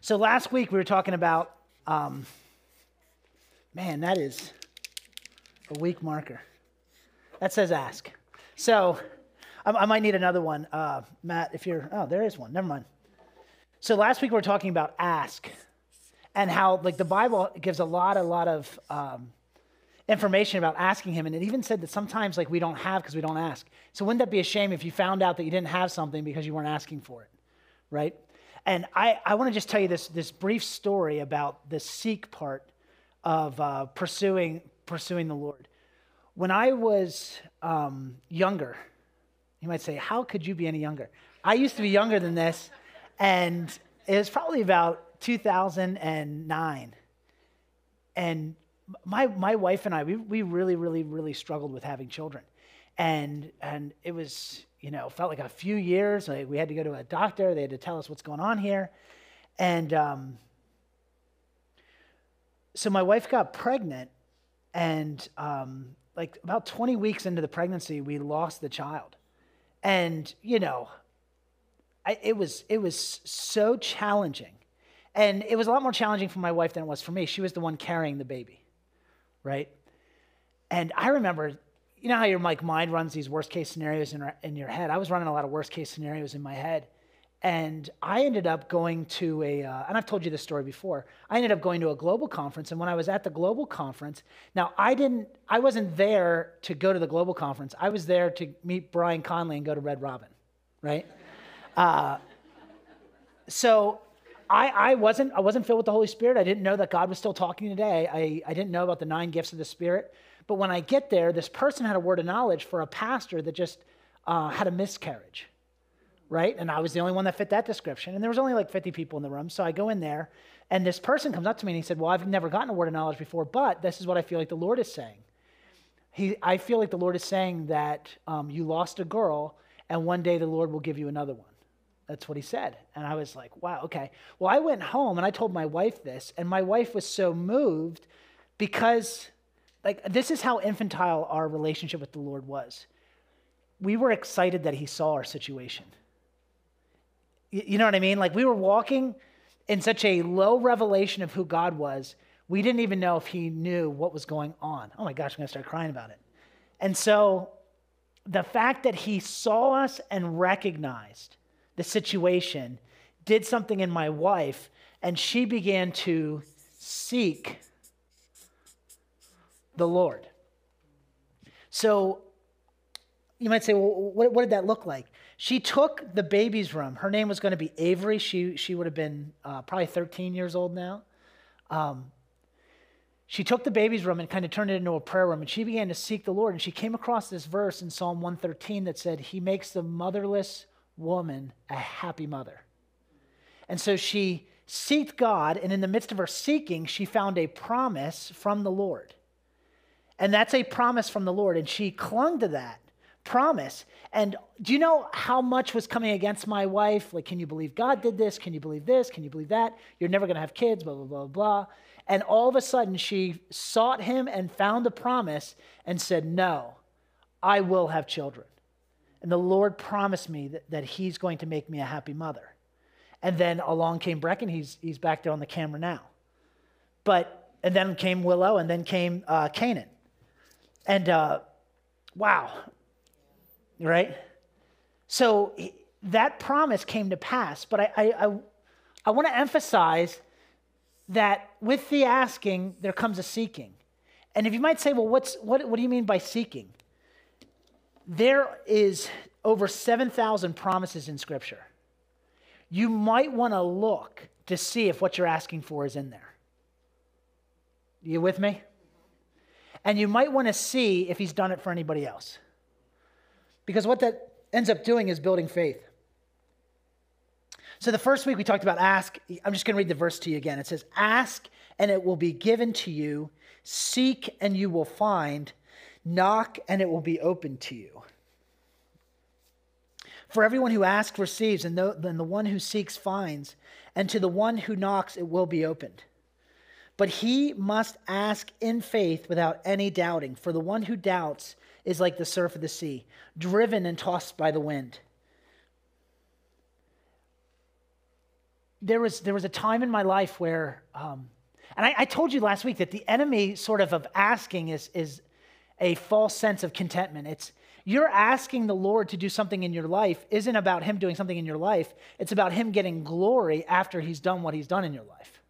So last week we were talking about, um, man, that is a weak marker. That says ask. So I, I might need another one. Uh, Matt, if you're, oh, there is one. Never mind. So last week we were talking about ask and how like the Bible gives a lot, a lot of um, information about asking him. And it even said that sometimes like we don't have because we don't ask. So wouldn't that be a shame if you found out that you didn't have something because you weren't asking for it, right? And I, I want to just tell you this, this brief story about the seek part of uh, pursuing, pursuing the Lord. When I was um, younger, you might say, How could you be any younger? I used to be younger than this, and it was probably about 2009. And my, my wife and I, we, we really, really, really struggled with having children. And, and it was, you know, felt like a few years. Like we had to go to a doctor, they had to tell us what's going on here. And um, so my wife got pregnant, and um, like about 20 weeks into the pregnancy, we lost the child. And, you know, I, it, was, it was so challenging. And it was a lot more challenging for my wife than it was for me. She was the one carrying the baby, right? And I remember, you know how your like, mind runs these worst case scenarios in, in your head? I was running a lot of worst case scenarios in my head. And I ended up going to a, uh, and I've told you this story before. I ended up going to a global conference, and when I was at the global conference, now I didn't, I wasn't there to go to the global conference. I was there to meet Brian Conley and go to Red Robin, right? Uh, so I, I wasn't, I wasn't filled with the Holy Spirit. I didn't know that God was still talking today. I, I didn't know about the nine gifts of the Spirit. But when I get there, this person had a word of knowledge for a pastor that just uh, had a miscarriage right? And I was the only one that fit that description. And there was only like 50 people in the room. So I go in there, and this person comes up to me and he said, Well, I've never gotten a word of knowledge before, but this is what I feel like the Lord is saying. He, I feel like the Lord is saying that um, you lost a girl, and one day the Lord will give you another one. That's what he said. And I was like, wow, okay. Well, I went home and I told my wife this, and my wife was so moved because, like, this is how infantile our relationship with the Lord was. We were excited that he saw our situation you know what I mean? Like we were walking in such a low revelation of who God was, we didn't even know if he knew what was going on. Oh my gosh, I'm going to start crying about it. And so the fact that he saw us and recognized the situation did something in my wife, and she began to seek the Lord. So you might say, well, what, what did that look like? She took the baby's room. Her name was going to be Avery. She, she would have been uh, probably 13 years old now. Um, she took the baby's room and kind of turned it into a prayer room, and she began to seek the Lord. And she came across this verse in Psalm 113 that said, He makes the motherless woman a happy mother. And so she seeked God, and in the midst of her seeking, she found a promise from the Lord. And that's a promise from the Lord, and she clung to that promise. And do you know how much was coming against my wife? Like, can you believe God did this? Can you believe this? Can you believe that? You're never going to have kids, blah, blah, blah, blah. And all of a sudden, she sought him and found the promise and said, No, I will have children. And the Lord promised me that, that he's going to make me a happy mother. And then along came Brecken. He's, he's back there on the camera now. But, and then came Willow, and then came uh, Canaan. And uh, wow, right? So that promise came to pass, but I, I, I, I want to emphasize that with the asking, there comes a seeking. And if you might say, well, what's, what, what do you mean by seeking? There is over 7,000 promises in Scripture. You might want to look to see if what you're asking for is in there. You with me? And you might want to see if he's done it for anybody else. Because what that ends up doing is building faith. So the first week we talked about ask. I'm just going to read the verse to you again. It says, Ask and it will be given to you, seek and you will find, knock and it will be open to you. For everyone who asks receives, and then the one who seeks finds, and to the one who knocks it will be opened. But he must ask in faith without any doubting, for the one who doubts is like the surf of the sea, driven and tossed by the wind. there was there was a time in my life where, um, and I, I told you last week that the enemy sort of of asking is is a false sense of contentment. It's you're asking the Lord to do something in your life isn't about him doing something in your life. It's about him getting glory after he's done what he's done in your life.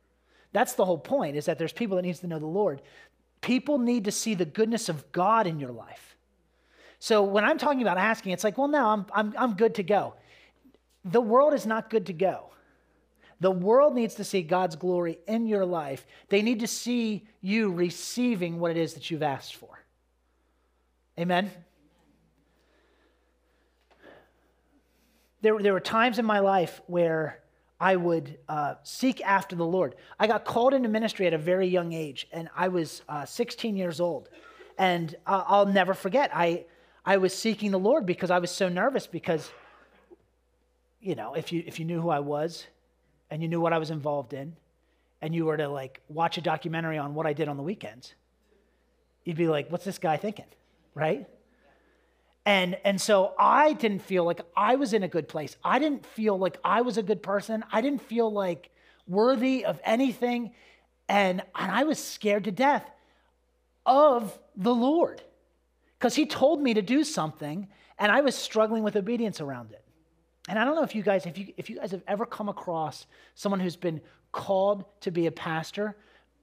That's the whole point is that there's people that needs to know the Lord. People need to see the goodness of God in your life. So when I'm talking about asking, it's like, well, no, I'm, I'm, I'm good to go. The world is not good to go. The world needs to see God's glory in your life. They need to see you receiving what it is that you've asked for. Amen? There, there were times in my life where I would uh, seek after the Lord. I got called into ministry at a very young age, and I was uh, 16 years old. And uh, I'll never forget, I, I was seeking the Lord because I was so nervous because, you know, if you, if you knew who I was and you knew what I was involved in, and you were to like watch a documentary on what I did on the weekends, you'd be like, what's this guy thinking? Right? And, and so I didn't feel like I was in a good place. I didn't feel like I was a good person. I didn't feel like worthy of anything. And, and I was scared to death of the Lord because he told me to do something and I was struggling with obedience around it. And I don't know if you guys, if you, if you guys have ever come across someone who's been called to be a pastor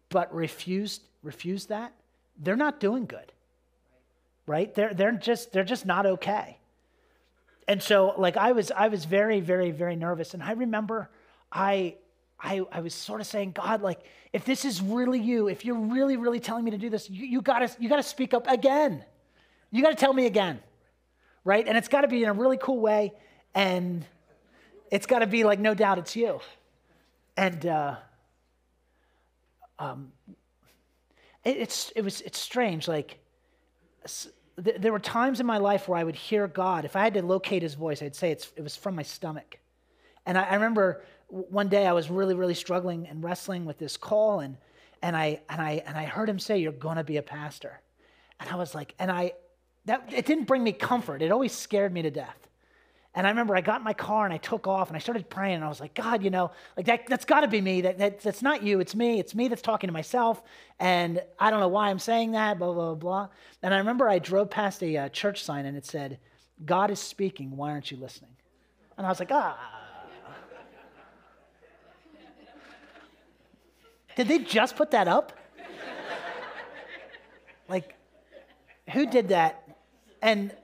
but refused, refused that, they're not doing good right? They're, they're, just, they're just not okay. And so, like, I was, I was very, very, very nervous. And I remember I, I, I was sort of saying, God, like, if this is really you, if you're really, really telling me to do this, you, you gotta, you gotta speak up again. You gotta tell me again, right? And it's gotta be in a really cool way. And it's gotta be like, no doubt it's you. And, uh, um, it, it's, it was, it's strange. Like, there were times in my life where I would hear God. If I had to locate his voice, I'd say it was from my stomach. And I, I, remember one day I was really, really struggling and wrestling with this call, and, and, I, and, I, and I heard him say, You're going to be a pastor. And I was like, and I, that, it didn't bring me comfort. It always scared me to death. And I remember I got in my car and I took off and I started praying and I was like, God, you know, like that, that's got to be me. That, that, that's not you. It's me. It's me that's talking to myself. And I don't know why I'm saying that, blah, blah, blah. And I remember I drove past a uh, church sign and it said, God is speaking. Why aren't you listening? And I was like, ah. Did they just put that up? like, who did that? And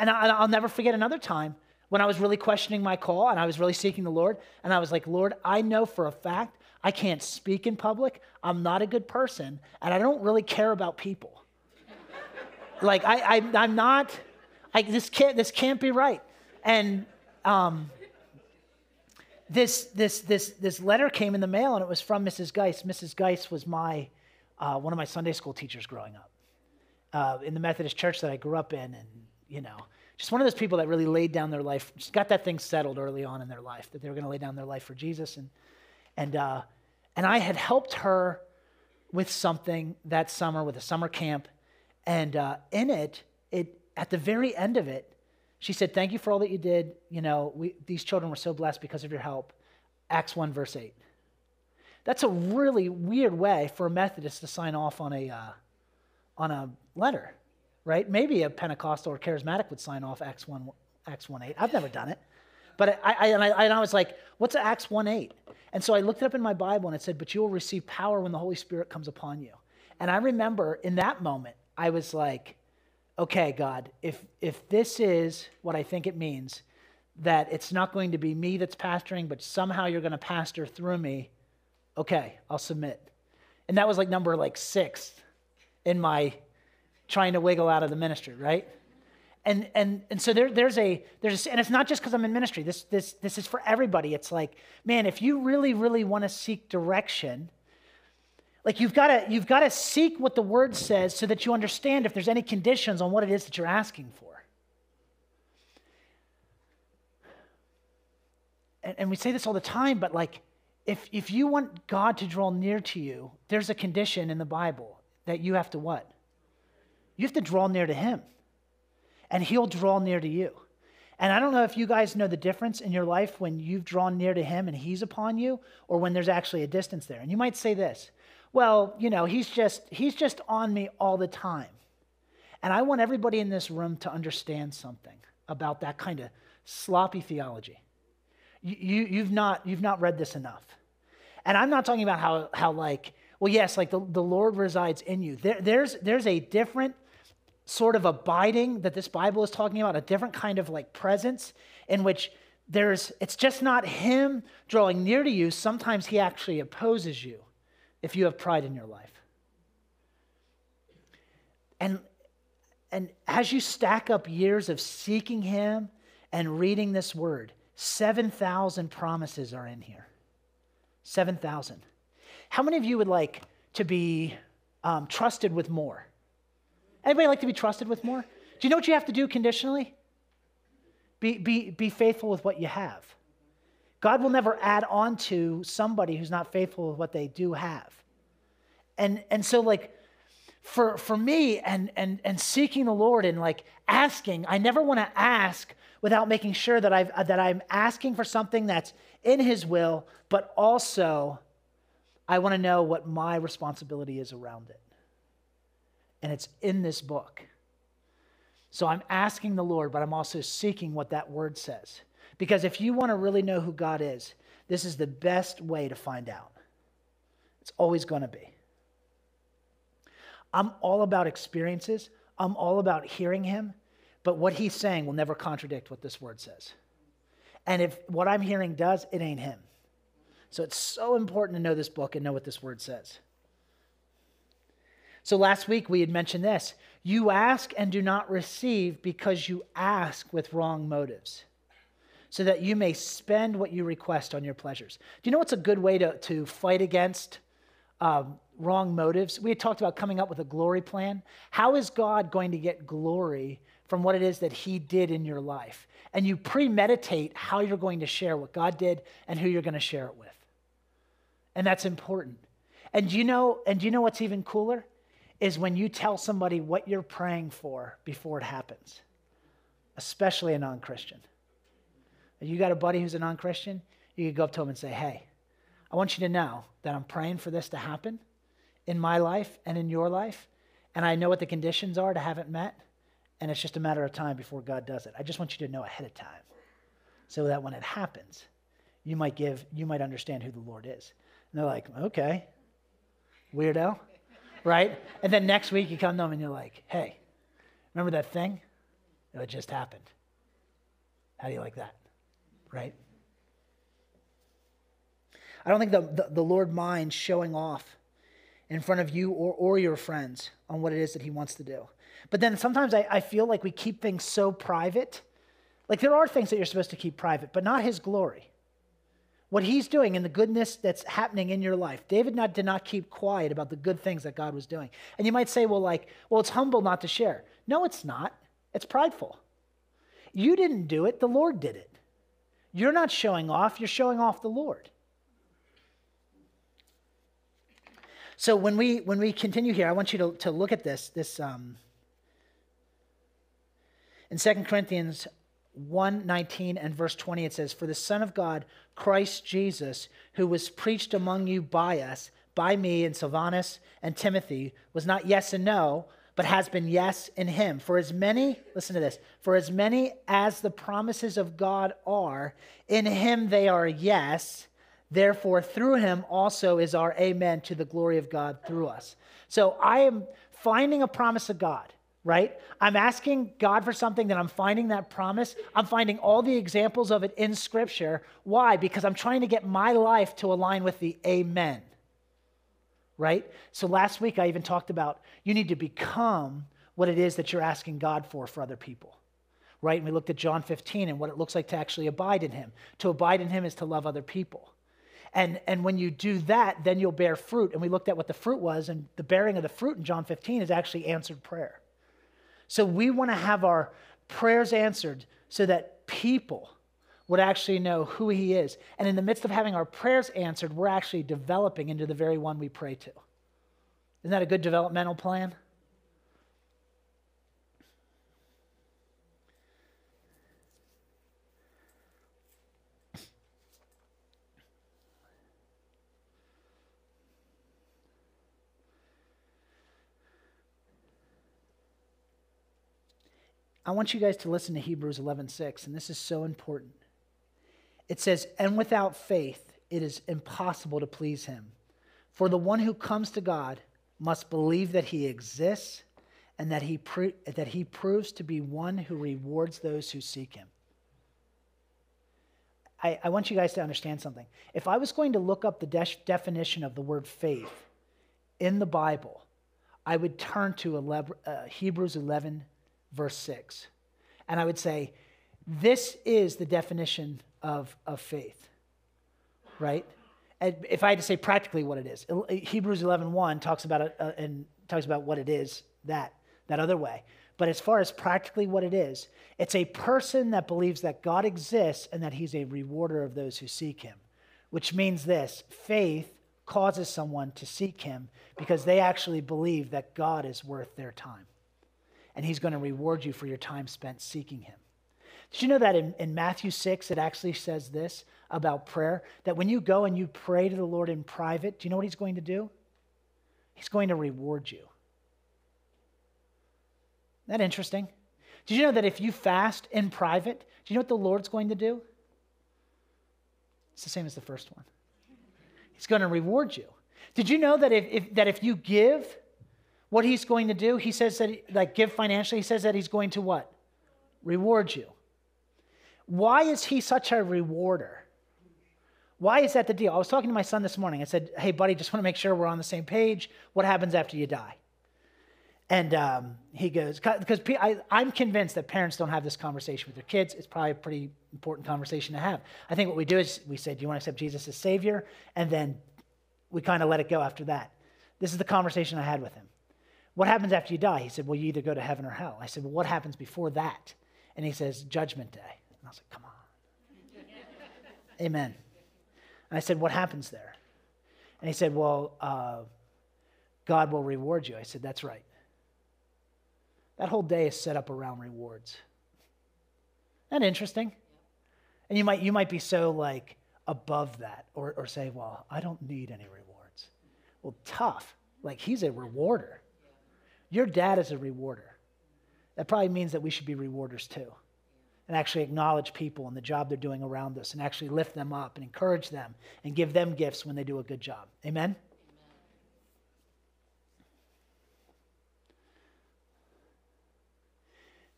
and I, will never forget another time when I was really questioning my call and I was really seeking the Lord. And I was like, Lord, I know for a fact I can't speak in public. I'm not a good person. And I don't really care about people. like, I, I, am not, I, this, can't, this can't be right. And um, this, this, this, this letter came in the mail and it was from Mrs. Geis. Mrs. Geis was my, uh, one of my Sunday school teachers growing up uh, in the Methodist church that I grew up in. And you know, just one of those people that really laid down their life, just got that thing settled early on in their life that they were going to lay down their life for Jesus. And, and, uh, and I had helped her with something that summer with a summer camp. And uh, in it, it, at the very end of it, she said, Thank you for all that you did. You know, we, these children were so blessed because of your help. Acts 1, verse 8. That's a really weird way for a Methodist to sign off on a, uh, on a letter right? Maybe a Pentecostal or charismatic would sign off Acts 1, Acts 1 8. I've never done it. But I, I, and, I, and I was like, what's Acts 1 8? And so I looked it up in my Bible and it said, but you will receive power when the Holy Spirit comes upon you. And I remember in that moment, I was like, okay, God, if, if this is what I think it means, that it's not going to be me that's pastoring, but somehow you're going to pastor through me, okay, I'll submit. And that was like number like six in my trying to wiggle out of the ministry, right? And, and, and so there, there's a, there's a, and it's not just because I'm in ministry. This, this, this is for everybody. It's like, man, if you really, really want to seek direction, like you've got to, you've got to seek what the word says so that you understand if there's any conditions on what it is that you're asking for. And, and we say this all the time, but like, if, if you want God to draw near to you, there's a condition in the Bible that you have to what? You have to draw near to Him, and He'll draw near to you. And I don't know if you guys know the difference in your life when you've drawn near to him and he's upon you or when there's actually a distance there. And you might say this, well, you know, he's just he's just on me all the time. And I want everybody in this room to understand something about that kind of sloppy theology. You, you, have not, you've not read this enough. And I'm not talking about how, how like, well, yes, like the, the Lord resides in you. There, there's, there's a different sort of abiding that this Bible is talking about, a different kind of like presence in which there's, it's just not Him drawing near to you. Sometimes He actually opposes you if you have pride in your life. And, and as you stack up years of seeking Him and reading this word, 7,000 promises are in here. 7,000. How many of you would like to be um, trusted with more? Anybody like to be trusted with more? Do you know what you have to do conditionally? Be, be, be faithful with what you have. God will never add on to somebody who's not faithful with what they do have. And, and so, like, for, for me and, and, and seeking the Lord and like asking, I never want to ask without making sure that, I've, that I'm asking for something that's in His will, but also I want to know what my responsibility is around it. And it's in this book. So I'm asking the Lord, but I'm also seeking what that word says. Because if you want to really know who God is, this is the best way to find out. It's always going to be. I'm all about experiences. I'm all about hearing him, but what he's saying will never contradict what this word says. And if what I'm hearing does, it ain't him. So it's so important to know this book and know what this word says. So last week we had mentioned this you ask and do not receive because you ask with wrong motives, so that you may spend what you request on your pleasures. Do you know what's a good way to, to fight against um, wrong motives. We had talked about coming up with a glory plan. How is God going to get glory from what it is that He did in your life? And you premeditate how you're going to share what God did and who you're going to share it with. And that's important. And you know, and do you know what's even cooler? Is when you tell somebody what you're praying for before it happens, especially a non Christian. You got a buddy who's a non Christian, you could go up to him and say, Hey, I want you to know that I'm praying for this to happen in my life and in your life, and I know what the conditions are to have it met, and it's just a matter of time before God does it. I just want you to know ahead of time so that when it happens, you might give, you might understand who the Lord is. And they're like, okay, weirdo, right? And then next week you come to them and you're like, hey, remember that thing? It just happened. How do you like that? Right? I don't think the, the, the Lord minds showing off in front of you or, or your friends on what it is that he wants to do. But then sometimes I, I feel like we keep things so private. Like there are things that you're supposed to keep private, but not his glory. What he's doing and the goodness that's happening in your life. David not, did not keep quiet about the good things that God was doing. And you might say, well, like, well, it's humble not to share. No, it's not. It's prideful. You didn't do it, the Lord did it. You're not showing off, you're showing off the Lord. So when we when we continue here, I want you to, to look at this. This um, in 2 Corinthians 1 19 and verse 20, it says, For the Son of God, Christ Jesus, who was preached among you by us, by me and Silvanus and Timothy, was not yes and no, but has been yes in him. For as many, listen to this, for as many as the promises of God are, in him they are yes Therefore, through him also is our amen to the glory of God through us. So I am finding a promise of God, right? I'm asking God for something, that I'm finding that promise. I'm finding all the examples of it in Scripture. Why? Because I'm trying to get my life to align with the amen, right? So last week I even talked about you need to become what it is that you're asking God for for other people right? And we looked at John 15 and what it looks like to actually abide in him. To abide in him is to love other people. And, and when you do that, then you'll bear fruit. And we looked at what the fruit was, and the bearing of the fruit in John 15 is actually answered prayer. So we want to have our prayers answered so that people would actually know who He is. And in the midst of having our prayers answered, we're actually developing into the very one we pray to. Isn't that a good developmental plan? I want you guys to listen to Hebrews 11:6, and this is so important. It says, "And without faith it is impossible to please him. For the one who comes to God must believe that he exists and that he, pro- that he proves to be one who rewards those who seek him." I, I want you guys to understand something. If I was going to look up the de- definition of the word faith in the Bible, I would turn to 11, uh, Hebrews 11, verse 6. And I would say, this is the definition of, of faith, right? And if I had to say practically what it is, Hebrews 11, 1 talks about it uh, and talks about what it is that, that other way. But as far as practically what it is, it's a person that believes that God exists and that he's a rewarder of those who seek him, which means this faith causes someone to seek him because they actually believe that God is worth their time. And he's going to reward you for your time spent seeking him. Did you know that in, in Matthew 6, it actually says this about prayer? That when you go and you pray to the Lord in private, do you know what he's going to do? He's going to reward you. Isn't that interesting? Did you know that if you fast in private, do you know what the Lord's going to do? It's the same as the first one. He's going to reward you. Did you know that if, if, that if you give, what he's going to do, he says that, like, give financially, he says that he's going to what? Reward you. Why is he such a rewarder? Why is that the deal? I was talking to my son this morning. I said, hey, buddy, just want to make sure we're on the same page. What happens after you die? And um, he goes, because I'm convinced that parents don't have this conversation with their kids. It's probably a pretty important conversation to have. I think what we do is we say, Do you want to accept Jesus as Savior? And then we kind of let it go after that. This is the conversation I had with him. What happens after you die? He said, Well, you either go to heaven or hell. I said, Well, what happens before that? And he says, Judgment day. And I was like, Come on. Amen. And I said, What happens there? And he said, Well, uh, God will reward you. I said, That's right. That whole day is set up around rewards. Isn't that interesting? And you might, you might be so like above that or, or say, well, I don't need any rewards. Well, tough. Like he's a rewarder. Your dad is a rewarder. That probably means that we should be rewarders too and actually acknowledge people and the job they're doing around us and actually lift them up and encourage them and give them gifts when they do a good job. Amen?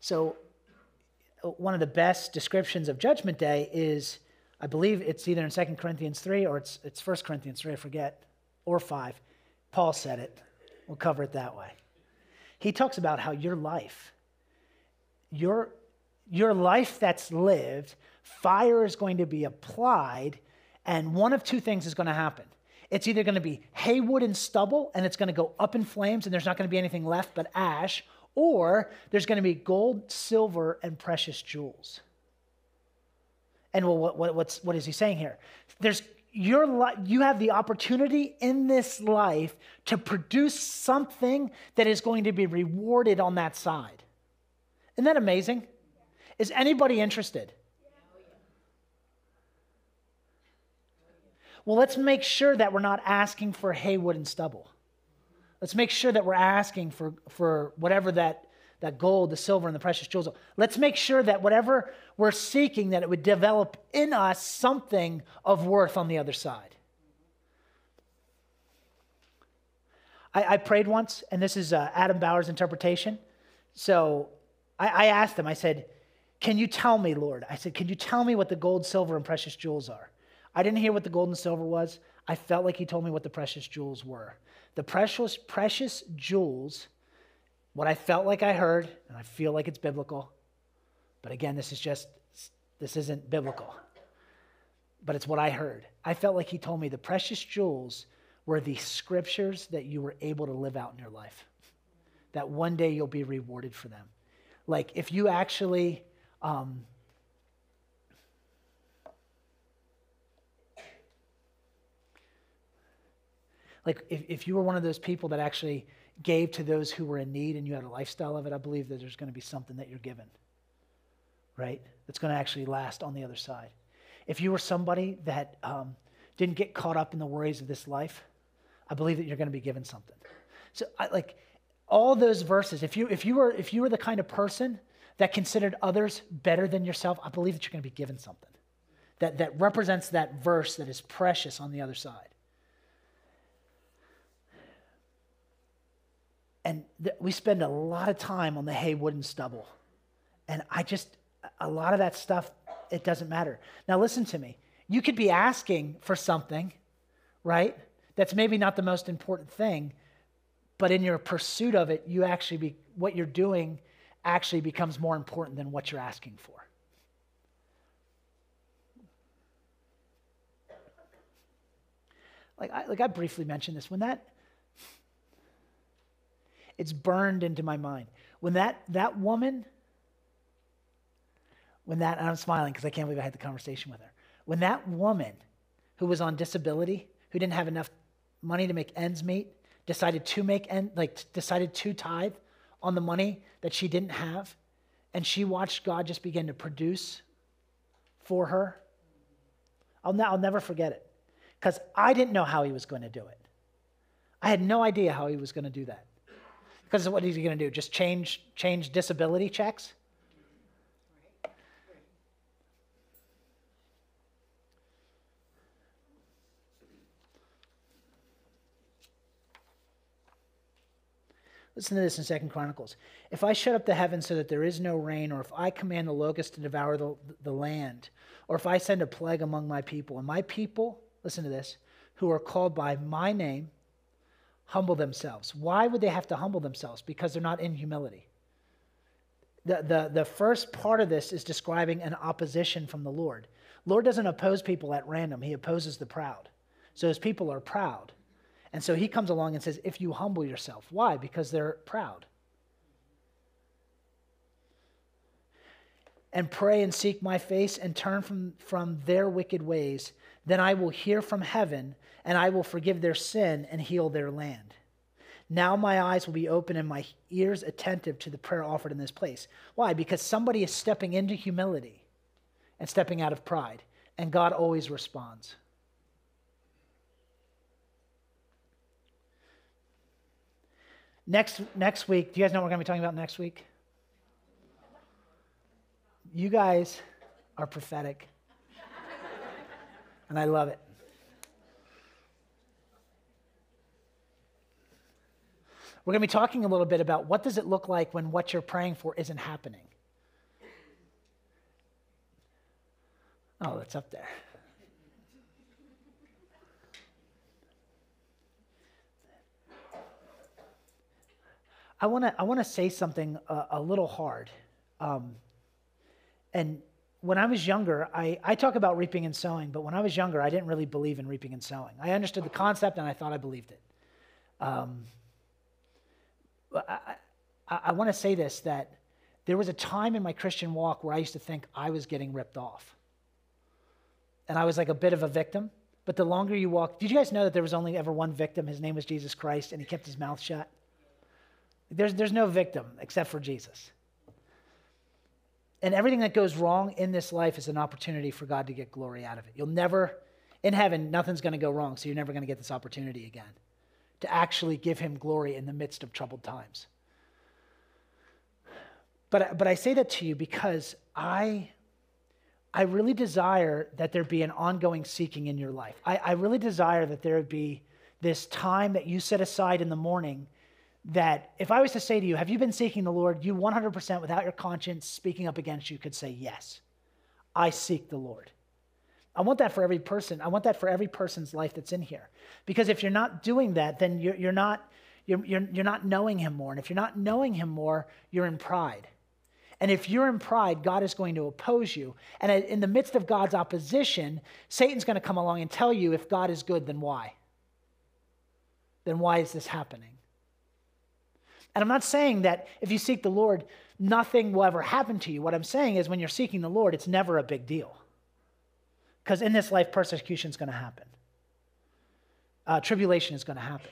So, uh, one of the best descriptions of Judgment Day is, I believe it's either in 2 Corinthians 3 or it's, it's 1 Corinthians 3, I forget, or 5. Paul said it. We'll cover it that way. He talks about how your life, your, your life that's lived, fire is going to be applied, and one of two things is going to happen. It's either going to be hay, wood, and stubble, and it's going to go up in flames, and there's not going to be anything left but ash, or there's going to be gold, silver, and precious jewels. And well, what, what, what's, what is he saying here? There's your li- you have the opportunity in this life to produce something that is going to be rewarded on that side. Isn't that amazing? Is anybody interested? Well, let's make sure that we're not asking for haywood and stubble. Let's make sure that we're asking for, for whatever that, that gold, the silver, and the precious jewels. Let's make sure that whatever we're seeking, that it would develop in us something of worth on the other side. I, I prayed once, and this is uh, Adam Bower's interpretation. So I, I asked him, I said, Can you tell me, Lord? I said, Can you tell me what the gold, silver, and precious jewels are? I didn't hear what the gold and silver was. I felt like he told me what the precious jewels were. The precious, precious jewels, what I felt like I heard, and I feel like it's biblical, but again, this is just, this isn't biblical, but it's what I heard. I felt like he told me the precious jewels were the scriptures that you were able to live out in your life, that one day you'll be rewarded for them. Like if you actually, um, Like, if, if you were one of those people that actually gave to those who were in need and you had a lifestyle of it, I believe that there's going to be something that you're given, right? That's going to actually last on the other side. If you were somebody that um, didn't get caught up in the worries of this life, I believe that you're going to be given something. So, I, like all those verses, if you if you were if you were the kind of person that considered others better than yourself, I believe that you're going to be given something that, that represents that verse that is precious on the other side. And th- we spend a lot of time on the hay, wood, and stubble. And I just, a lot of that stuff, it doesn't matter. Now, listen to me. You could be asking for something, right? That's maybe not the most important thing, but in your pursuit of it, you actually be, what you're doing actually becomes more important than what you're asking for. Like I, like I briefly mentioned this. When that, it's burned into my mind. When that, that woman, when that, I'm smiling because I can't believe I had the conversation with her. When that woman who was on disability, who didn't have enough money to make ends meet, decided to make end, like decided to tithe on the money that she didn't have, and she watched God just begin to produce for her. I'll, ne- I'll never forget it because I didn't know how he was going to do it. I had no idea how he was going to do that. Because what is he going to do? Just change change disability checks? Listen to this in Second Chronicles. If I shut up the heavens so that there is no rain, or if I command the locust to devour the, the land, or if I send a plague among my people, and my people, listen to this, who are called by my name, humble themselves. Why would they have to humble themselves? Because they're not in humility. The, the, the first part of this is describing an opposition from the Lord. Lord doesn't oppose people at random, he opposes the proud. So his people are proud. And so he comes along and says, if you humble yourself. Why? Because they're proud. And pray and seek my face and turn from, from their wicked ways, then I will hear from heaven and I will forgive their sin and heal their land. Now my eyes will be open and my ears attentive to the prayer offered in this place. Why? Because somebody is stepping into humility and stepping out of pride, and God always responds. Next, next week, do you guys know what we're going to be talking about next week? You guys are prophetic. and I love it. We're going to be talking a little bit about what does it look like when what you're praying for isn't happening. Oh, that's up there. I want to I want to say something a, a little hard. Um, and when I was younger, I, I talk about reaping and sowing, but when I was younger, I didn't really believe in reaping and sowing. I understood the concept and I thought I believed it. Um, I, I, I want to say this that there was a time in my Christian walk where I used to think I was getting ripped off. And I was like a bit of a victim. But the longer you walk, did you guys know that there was only ever one victim? His name was Jesus Christ, and he kept his mouth shut? There's, there's no victim except for Jesus. And everything that goes wrong in this life is an opportunity for God to get glory out of it. You'll never, in heaven, nothing's going to go wrong, so you're never going to get this opportunity again to actually give him glory in the midst of troubled times. But, but I say that to you because I, I really desire that there be an ongoing seeking in your life. I, I really desire that there be this time that you set aside in the morning that if I was to say to you, Have you been seeking the Lord? You 100% without your conscience speaking up against you could say, Yes, I seek the Lord. I want that for every person. I want that for every person's life that's in here. Because if you're not doing that, then you're, you're, not, you're, you're, you're not knowing Him more. And if you're not knowing Him more, you're in pride. And if you're in pride, God is going to oppose you. And in the midst of God's opposition, Satan's going to come along and tell you if God is good, then why? Then why is this happening? And I'm not saying that if you seek the Lord, nothing will ever happen to you. What I'm saying is when you're seeking the Lord, it's never a big deal. Because in this life, persecution is going to happen, uh, tribulation is going to happen.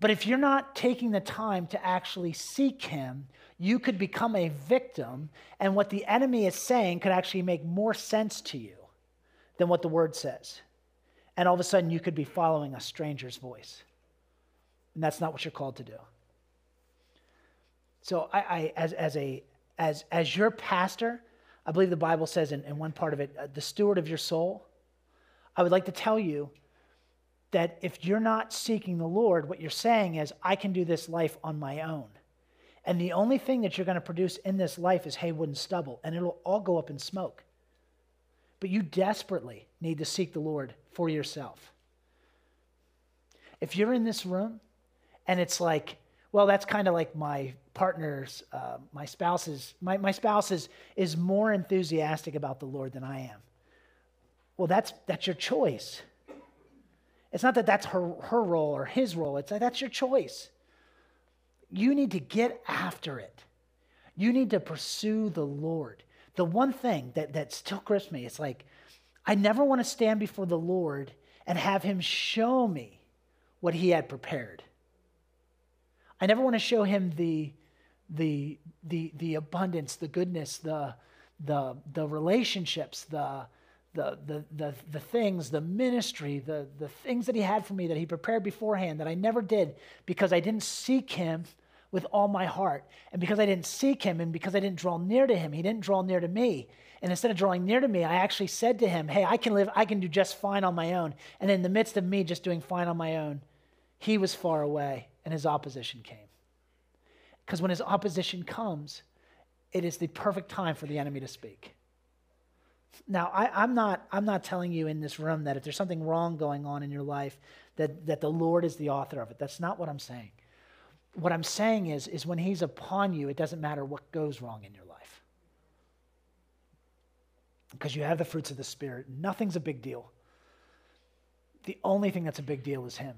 But if you're not taking the time to actually seek Him, you could become a victim, and what the enemy is saying could actually make more sense to you than what the Word says. And all of a sudden, you could be following a stranger's voice. And that's not what you're called to do. So I, I as, as, a, as, as your pastor, I believe the Bible says in, in one part of it, uh, the steward of your soul, I would like to tell you that if you're not seeking the Lord, what you're saying is, I can do this life on my own. And the only thing that you're going to produce in this life is hay, wood, and stubble, and it'll all go up in smoke. But you desperately need to seek the Lord for yourself. If you're in this room and it's like, well, that's kind of like my partner's, uh, my spouse's, my, my spouse is, is more enthusiastic about the Lord than I am. Well, that's, that's your choice. It's not that that's her, her role or his role, it's that that's your choice. You need to get after it. You need to pursue the Lord. The one thing that, that still grips me, it's like, I never want to stand before the Lord and have him show me what he had prepared. I never want to show him the, the, the, the abundance, the goodness, the, the, the relationships, the, the, the, the, the things, the ministry, the, the things that he had for me that he prepared beforehand that I never did because I didn't seek him with all my heart. And because I didn't seek him and because I didn't draw near to him, he didn't draw near to me. And instead of drawing near to me, I actually said to him, Hey, I can live, I can do just fine on my own. And in the midst of me just doing fine on my own, he was far away and his opposition came. Because when his opposition comes, it is the perfect time for the enemy to speak. Now, I, am not, I'm not telling you in this room that if there's something wrong going on in your life, that, that the Lord is the author of it. That's not what I'm saying. What I'm saying is, is when He's upon you, it doesn't matter what goes wrong in your life. Because you have the fruits of the Spirit. Nothing's a big deal. The only thing that's a big deal is Him.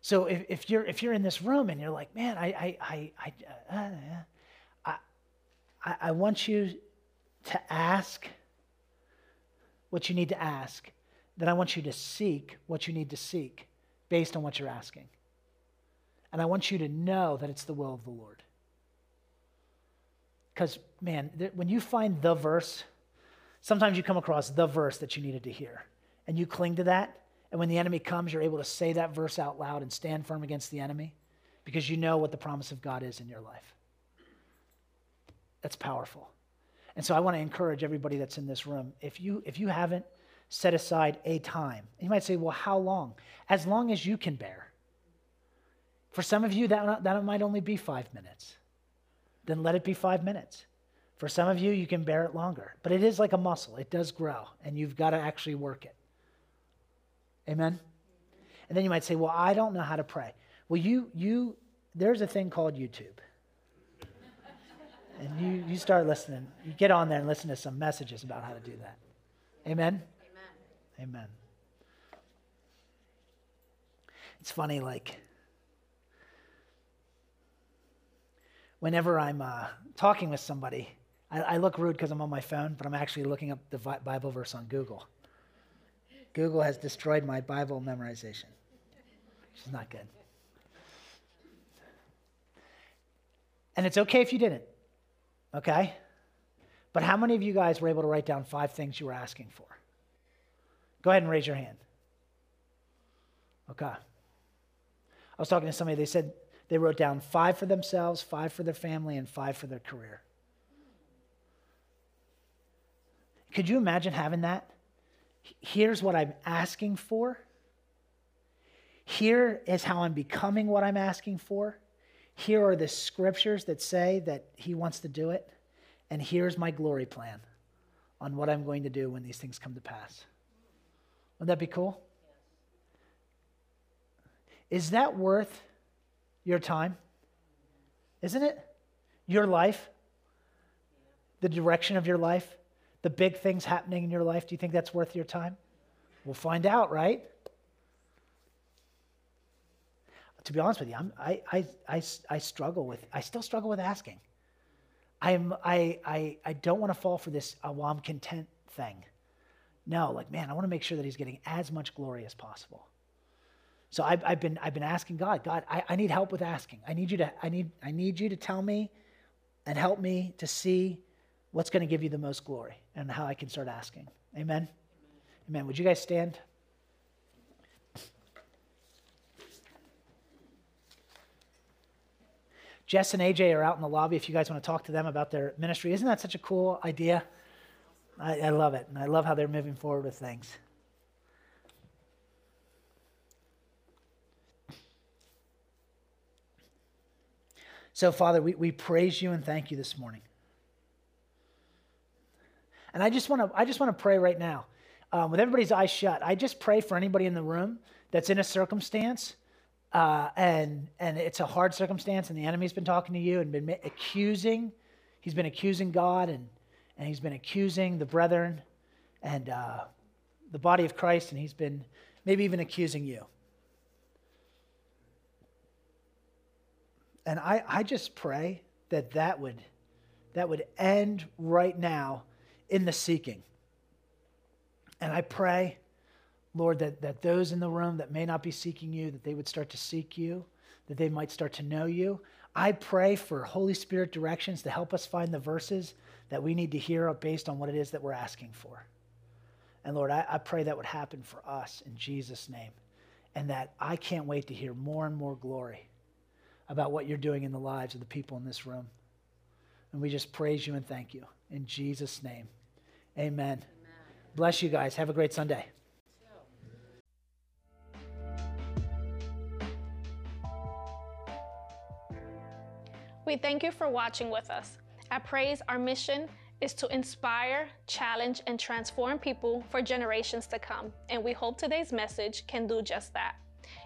So if, if, you're, if you're in this room and you're like, man, I, I, I, I, uh, I, I, I want you to ask what you need to ask, then I want you to seek what you need to seek based on what you're asking. And I want you to know that it's the will of the Lord. Because, man, th- when you find the verse, sometimes you come across the verse that you needed to hear, and you cling to that. And when the enemy comes, you're able to say that verse out loud and stand firm against the enemy because you know what the promise of God is in your life. That's powerful. And so I want to encourage everybody that's in this room if you, if you haven't set aside a time, you might say, well, how long? As long as you can bear. For some of you, that, that might only be five minutes. Then let it be five minutes. For some of you, you can bear it longer. But it is like a muscle, it does grow, and you've got to actually work it. Amen? And then you might say, well, I don't know how to pray. Well, you, you, there's a thing called YouTube and you, you start listening. You get on there and listen to some messages about how to do that. Amen? Amen. Amen. It's funny, like, whenever I'm uh, talking with somebody, I, I look rude because I'm on my phone, but I'm actually looking up the Bible verse on Google. Google has destroyed my Bible memorization, is not good. And it's okay if you didn't. Okay? But how many of you guys were able to write down five things you were asking for? Go ahead and raise your hand. Okay. I was talking to somebody, they said they wrote down five for themselves, five for their family, and five for their career. Could you imagine having that? Here's what I'm asking for. Here is how I'm becoming what I'm asking for. Here are the scriptures that say that he wants to do it. And here's my glory plan on what I'm going to do when these things come to pass. Wouldn't that be cool? Is that worth your time? Isn't it? Your life? The direction of your life? The big things happening in your life? Do you think that's worth your time? We'll find out, right? to be honest with you, I'm, I, I, I, I struggle with, I still struggle with asking. I'm, I, I, I don't want to fall for this, uh, well, I'm content thing. No, like, man, I want to make sure that he's getting as much glory as possible. So I've, I've, been, I've been asking God, God, I, I need help with asking. I need you to, I need, I need you to tell me and help me to see what's going to give you the most glory and how I can start asking. Amen? Amen. Would you guys stand? Jess and AJ are out in the lobby if you guys want to talk to them about their ministry. Isn't that such a cool idea? I, I love it. And I love how they're moving forward with things. So, Father, we, we praise you and thank you this morning. And I just want to I just want to pray right now, um, with everybody's eyes shut. I just pray for anybody in the room that's in a circumstance, uh, and and it's a hard circumstance, and the enemy's been talking to you and been accusing. He's been accusing God, and and he's been accusing the brethren, and uh, the body of Christ, and he's been maybe even accusing you. And I, I just pray that that would, that would end right now in the seeking. And I pray, Lord, that, that those in the room that may not be seeking you, that they would start to seek you, that they might start to know you. I pray for Holy Spirit directions to help us find the verses that we need to hear based on what it is that we're asking for. And Lord, I, I pray that would happen for us in Jesus' name. And that I can't wait to hear more and more glory about what you're doing in the lives of the people in this room. And we just praise you and thank you. In Jesus' name, amen. amen. Bless you guys. Have a great Sunday. We thank you for watching with us. At Praise, our mission is to inspire, challenge, and transform people for generations to come. And we hope today's message can do just that.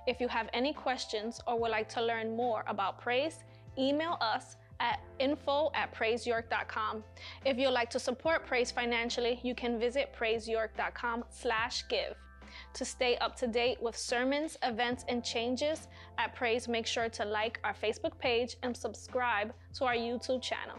If you have any questions or would like to learn more about praise, email us at info at praiseyork.com. If you'd like to support Praise financially, you can visit praiseyork.com slash give. To stay up to date with sermons, events, and changes at Praise, make sure to like our Facebook page and subscribe to our YouTube channel.